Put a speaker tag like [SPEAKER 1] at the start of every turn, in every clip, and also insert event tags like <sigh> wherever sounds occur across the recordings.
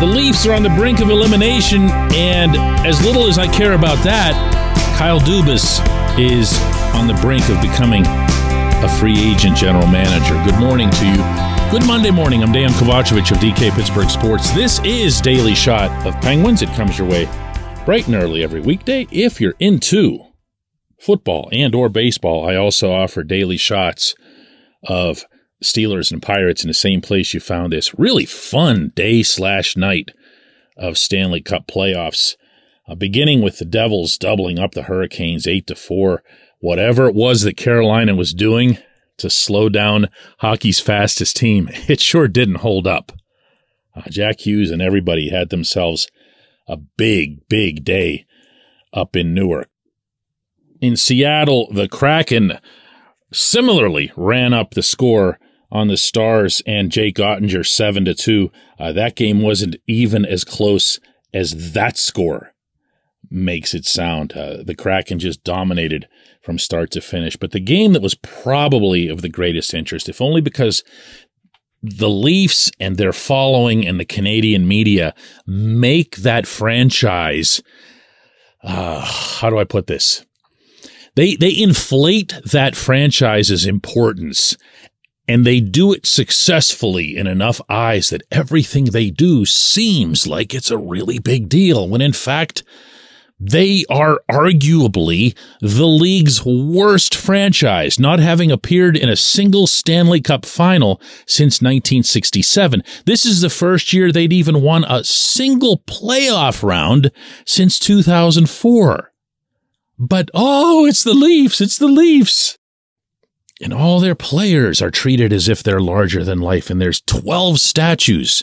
[SPEAKER 1] The Leafs are on the brink of elimination, and as little as I care about that, Kyle Dubas is on the brink of becoming a free agent general manager. Good morning to you. Good Monday morning. I'm Dejan Kovacevic of DK Pittsburgh Sports. This is Daily Shot of Penguins. It comes your way bright and early every weekday. If you're into football and or baseball, I also offer daily shots of Steelers and Pirates in the same place you found this really fun day slash night of Stanley Cup playoffs, uh, beginning with the Devils doubling up the Hurricanes eight to four. Whatever it was that Carolina was doing to slow down hockey's fastest team, <laughs> it sure didn't hold up. Uh, Jack Hughes and everybody had themselves a big, big day up in Newark. In Seattle, the Kraken similarly ran up the score on the Stars and Jake Oettinger seven to two. Uh, that game wasn't even as close as that score makes it sound. Uh, the Kraken just dominated from start to finish. But the game that was probably of the greatest interest, if only because the Leafs and their following and the Canadian media make that franchise. Uh, how do I put this? They they inflate that franchise's importance and they do it successfully in enough eyes that everything they do seems like it's a really big deal, when in fact, they are arguably the league's worst franchise, not having appeared in a single Stanley Cup final since 1967. This is the first year they'd even won a single playoff round since 2004. But oh, it's the Leafs, it's the Leafs and all their players are treated as if they're larger than life. And there's 12 statues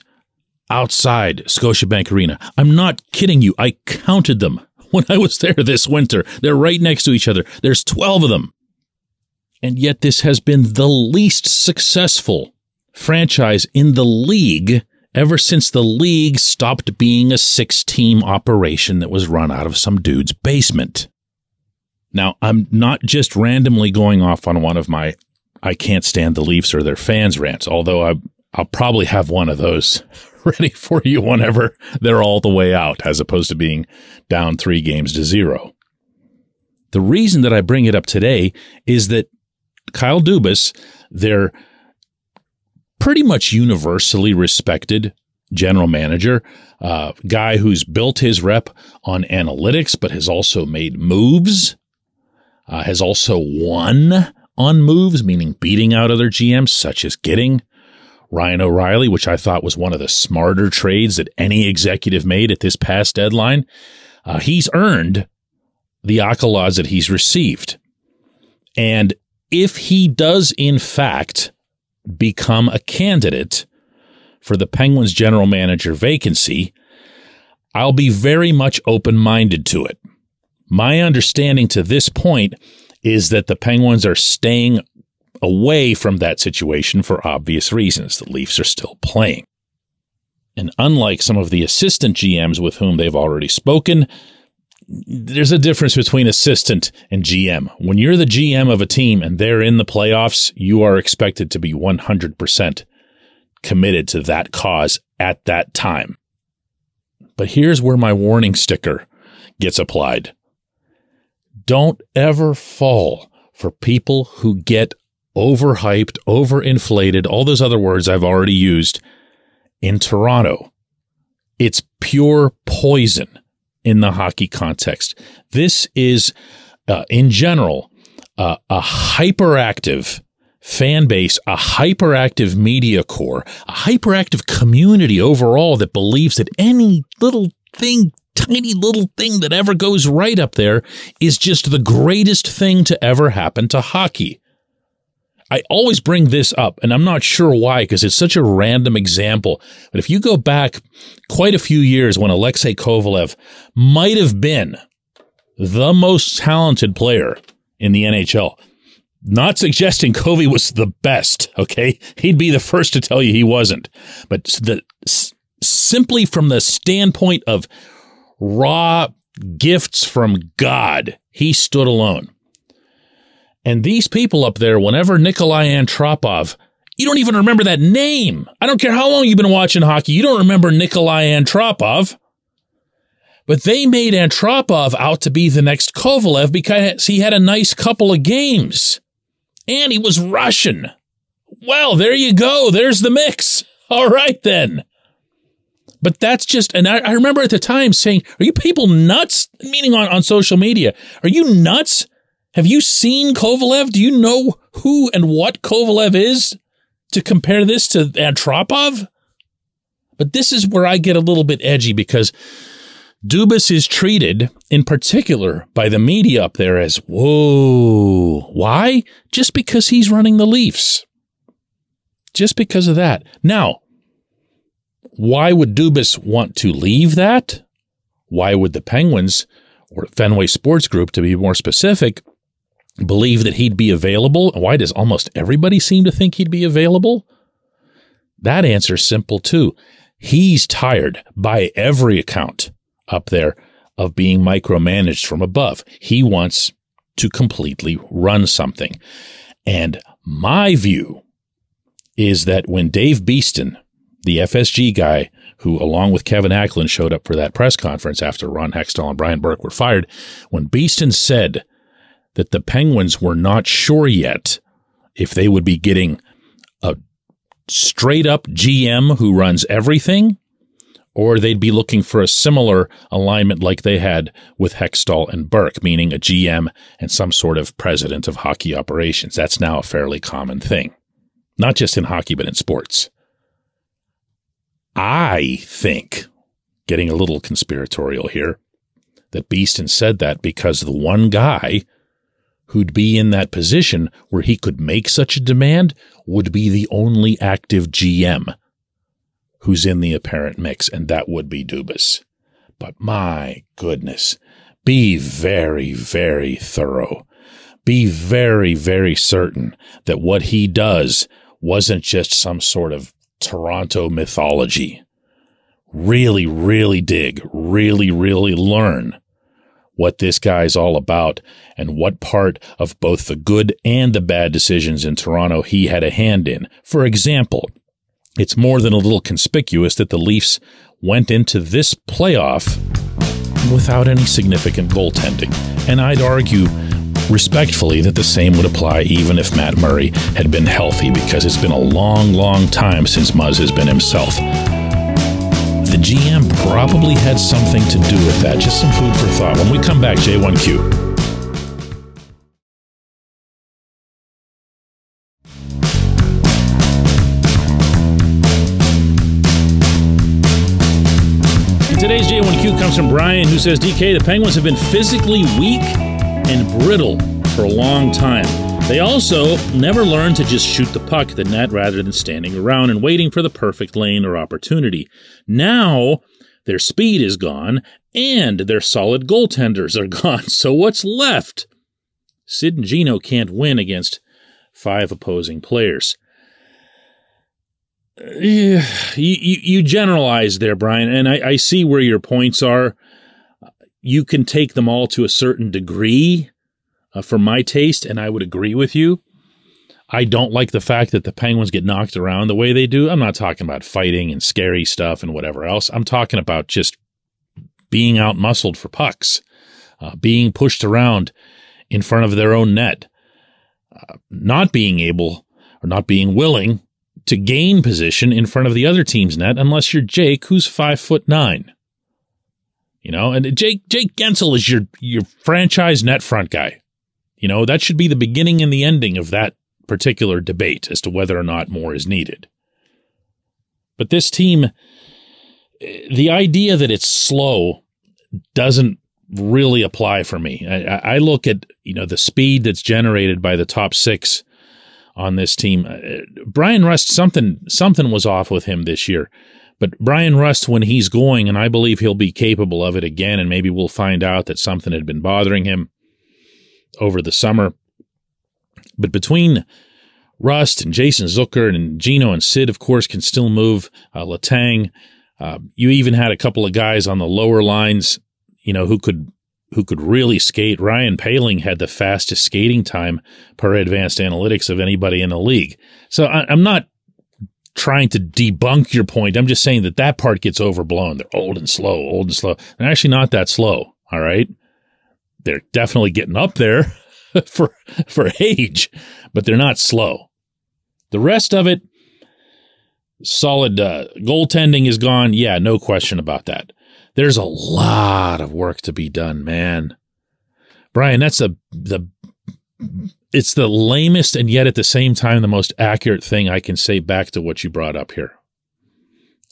[SPEAKER 1] outside Scotiabank Arena. I'm not kidding you. I counted them <laughs> when I was there this winter. They're right next to each other. There's 12 of them. And yet this has been the least successful franchise in the league ever since the league stopped being a six team operation that was run out of some dude's basement. Now, I'm not just randomly going off on one of my I can't stand the Leafs or their fans rants, although I, I'll probably have one of those <laughs> ready for you whenever they're all the way out, as opposed to being down three games to zero. The reason that I bring it up today is that Kyle Dubas, their pretty much universally respected general manager, uh, guy who's built his rep on analytics, but has also made moves uh, has also won on moves, meaning beating out other GMs, such as getting Ryan O'Reilly, which I thought was one of the smarter trades that any executive made at this past deadline. Uh, he's earned the accolades that he's received. And if he does, in fact, become a candidate for the Penguins general manager vacancy, I'll be very much open minded to it. My understanding to this point is that the Penguins are staying away from that situation for obvious reasons. The Leafs are still playing. And unlike some of the assistant GMs with whom they've already spoken, there's a difference between assistant and GM. When you're the GM of a team and they're in the playoffs, you are expected to be 100% committed to that cause at that time. But here's where my warning sticker gets applied. Don't ever fall for people who get overhyped, overinflated, all those other words I've already used in Toronto. It's pure poison in the hockey context. This is, uh, in general, uh, a hyperactive fan base, a hyperactive media corps, a hyperactive community overall that believes that any little thing tiny little thing that ever goes right up there is just the greatest thing to ever happen to hockey. I always bring this up, and I'm not sure why, because it's such a random example. But if you go back quite a few years when Alexei Kovalev might have been the most talented player in the NHL, not suggesting Covey was the best, okay? He'd be the first to tell you he wasn't. But the simply from the standpoint of raw gifts from God, he stood alone. And these people up there, whenever Nikolai Antropov, you don't even remember that name. I don't care how long you've been watching hockey, you don't remember Nikolai Antropov. But they made Antropov out to be the next Kovalev because he had a nice couple of games. And he was Russian. Well, there you go. There's the mix. <laughs> All right, then. But that's just, and I, I remember at the time saying, Are you people nuts? Meaning on, on social media, are you nuts? Have you seen Kovalev? Do you know who and what Kovalev is to compare this to Antropov? But this is where I get a little bit edgy because Dubas is treated, in particular by the media up there, as whoa. Why? Just because he's running the Leafs. Just because of that. Now, why would Dubas want to leave that? Why would the Penguins or Fenway Sports Group, to be more specific, believe that he'd be available. Why does almost everybody seem to think he'd be available? That answer's simple too. He's tired by every account up there of being micromanaged from above. He wants to completely run something. And my view is that when Dave Beeston, the FSG guy, who along with Kevin Acklin showed up for that press conference after Ron Hextall and Brian Burke were fired, when Beeston said that the Penguins were not sure yet if they would be getting a straight up GM who runs everything, or they'd be looking for a similar alignment like they had with Hextall and Burke, meaning a GM and some sort of president of hockey operations. That's now a fairly common thing, not just in hockey, but in sports. I think, getting a little conspiratorial here, that Beeston said that because the one guy who'd be in that position where he could make such a demand would be the only active GM who's in the apparent mix, and that would be Dubas. But my goodness, be very, very thorough. Be very, very certain that what he does wasn't just some sort of Toronto mythology. Really, really dig, really, really learn what this guy's all about and what part of both the good and the bad decisions in Toronto he had a hand in. For example, it's more than a little conspicuous that the Leafs went into this playoff without any significant goaltending. And I'd argue respectfully that the same would apply even if Matt Murray had been healthy because it's been a long, long time since Muzz has been himself the GM probably had something to do with that. Just some food for thought. When we come back, J1Q. Today's J1Q comes from Brian, who says, DK, the Penguins have been physically weak and brittle for a long time. They also never learned to just shoot the puck at the net rather than standing around and waiting for the perfect lane or opportunity. Now, their speed is gone and their solid goaltenders are <laughs> gone. So what's left? Sid and Gino can't win against five opposing players. Uh, you, you, you generalize there, Brian, and I, I see where your points are. You can take them all to a certain degree uh, for my taste, and I would agree with you. I don't like the fact that the Penguins get knocked around the way they do. I'm not talking about fighting and scary stuff and whatever else. I'm talking about just being out muscled for pucks, uh, being pushed around in front of their own net, uh, not being able or not being willing to gain position in front of the other team's net unless you're Jake, who's five foot nine. You know, and Jake Jake Guentzel is your your franchise net front guy. You know, that should be the beginning and the ending of that particular debate as to whether or not more is needed. But this team, the idea that it's slow doesn't really apply for me. I, I, look at you know the speed that's generated by the top six on this team. Uh, Bryan Rust, something something was off with him this year. But Bryan Rust, when he's going, and I believe he'll be capable of it again, and maybe we'll find out that something had been bothering him over the summer. But between Rust and Jason Zucker and Gino and Sid, of course, can still move. Uh, Letang, uh, you even had a couple of guys on the lower lines you know, who could who could really skate. Ryan Poehling had the fastest skating time per advanced analytics of anybody in the league. So I, am not trying to debunk your point. I'm just saying that that part gets overblown. They're old and slow, old and slow. They're actually not that slow. All right. They're definitely getting up there <laughs> for, for age, but they're not slow. The rest of it, solid uh, goaltending is gone. Yeah, no question about that. There's a lot of work to be done, man. Brian, that's the the it's the lamest and yet at the same time the most accurate thing I can say back to what you brought up here.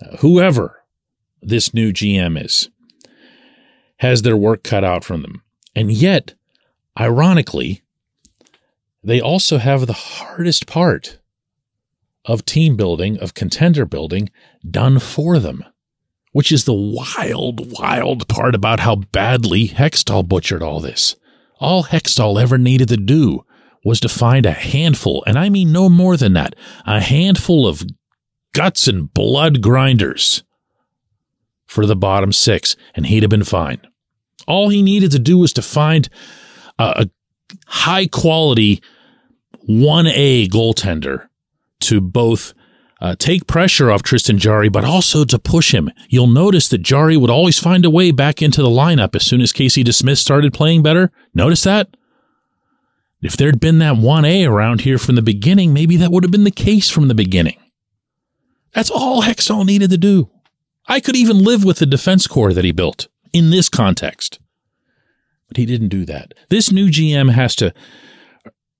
[SPEAKER 1] Uh, whoever this new GM is has their work cut out from them. And yet, ironically, they also have the hardest part of team building, of contender building done for them which is the wild, wild part about how badly Hextall butchered all this. All Hextall ever needed to do was to find a handful, and I mean no more than that, a handful of guts and blood grinders for the bottom six, and he'd have been fine. All he needed to do was to find a, a high quality 1A goaltender to both uh, take pressure off Tristan Jarry, but also to push him. You'll notice that Jarry would always find a way back into the lineup as soon as Casey DeSmith started playing better. Notice that? If there'd been that 1A around here from the beginning, maybe that would have been the case from the beginning. That's all Hextall needed to do. I could even live with the defense corps that he built in this context. But he didn't do that. This new GM has to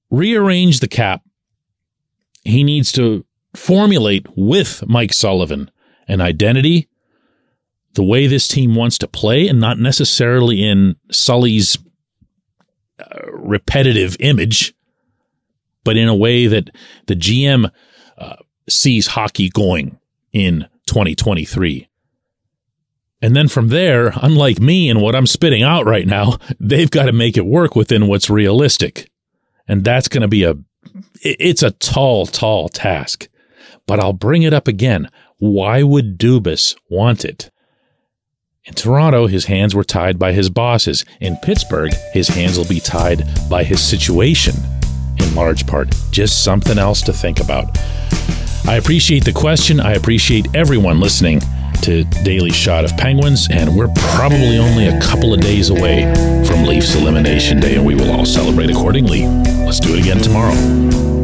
[SPEAKER 1] rearrange the cap. He needs to formulate with Mike Sullivan an identity, the way this team wants to play, and not necessarily in Sully's uh, repetitive image, but in a way that the GM uh, sees hockey going in 2023. And then from there, unlike me and what I'm spitting out right now, <laughs> they've got to make it work within what's realistic. And that's going to be a, it's a tall, tall task but I'll bring it up again. Why would Dubas want it? In Toronto, his hands were tied by his bosses. In Pittsburgh, his hands will be tied by his situation, in large part. Just something else to think about. I appreciate the question. I appreciate everyone listening to Daily Shot of Penguins, and we're probably only a couple of days away from Leafs Elimination Day, and we will all celebrate accordingly. Let's do it again tomorrow.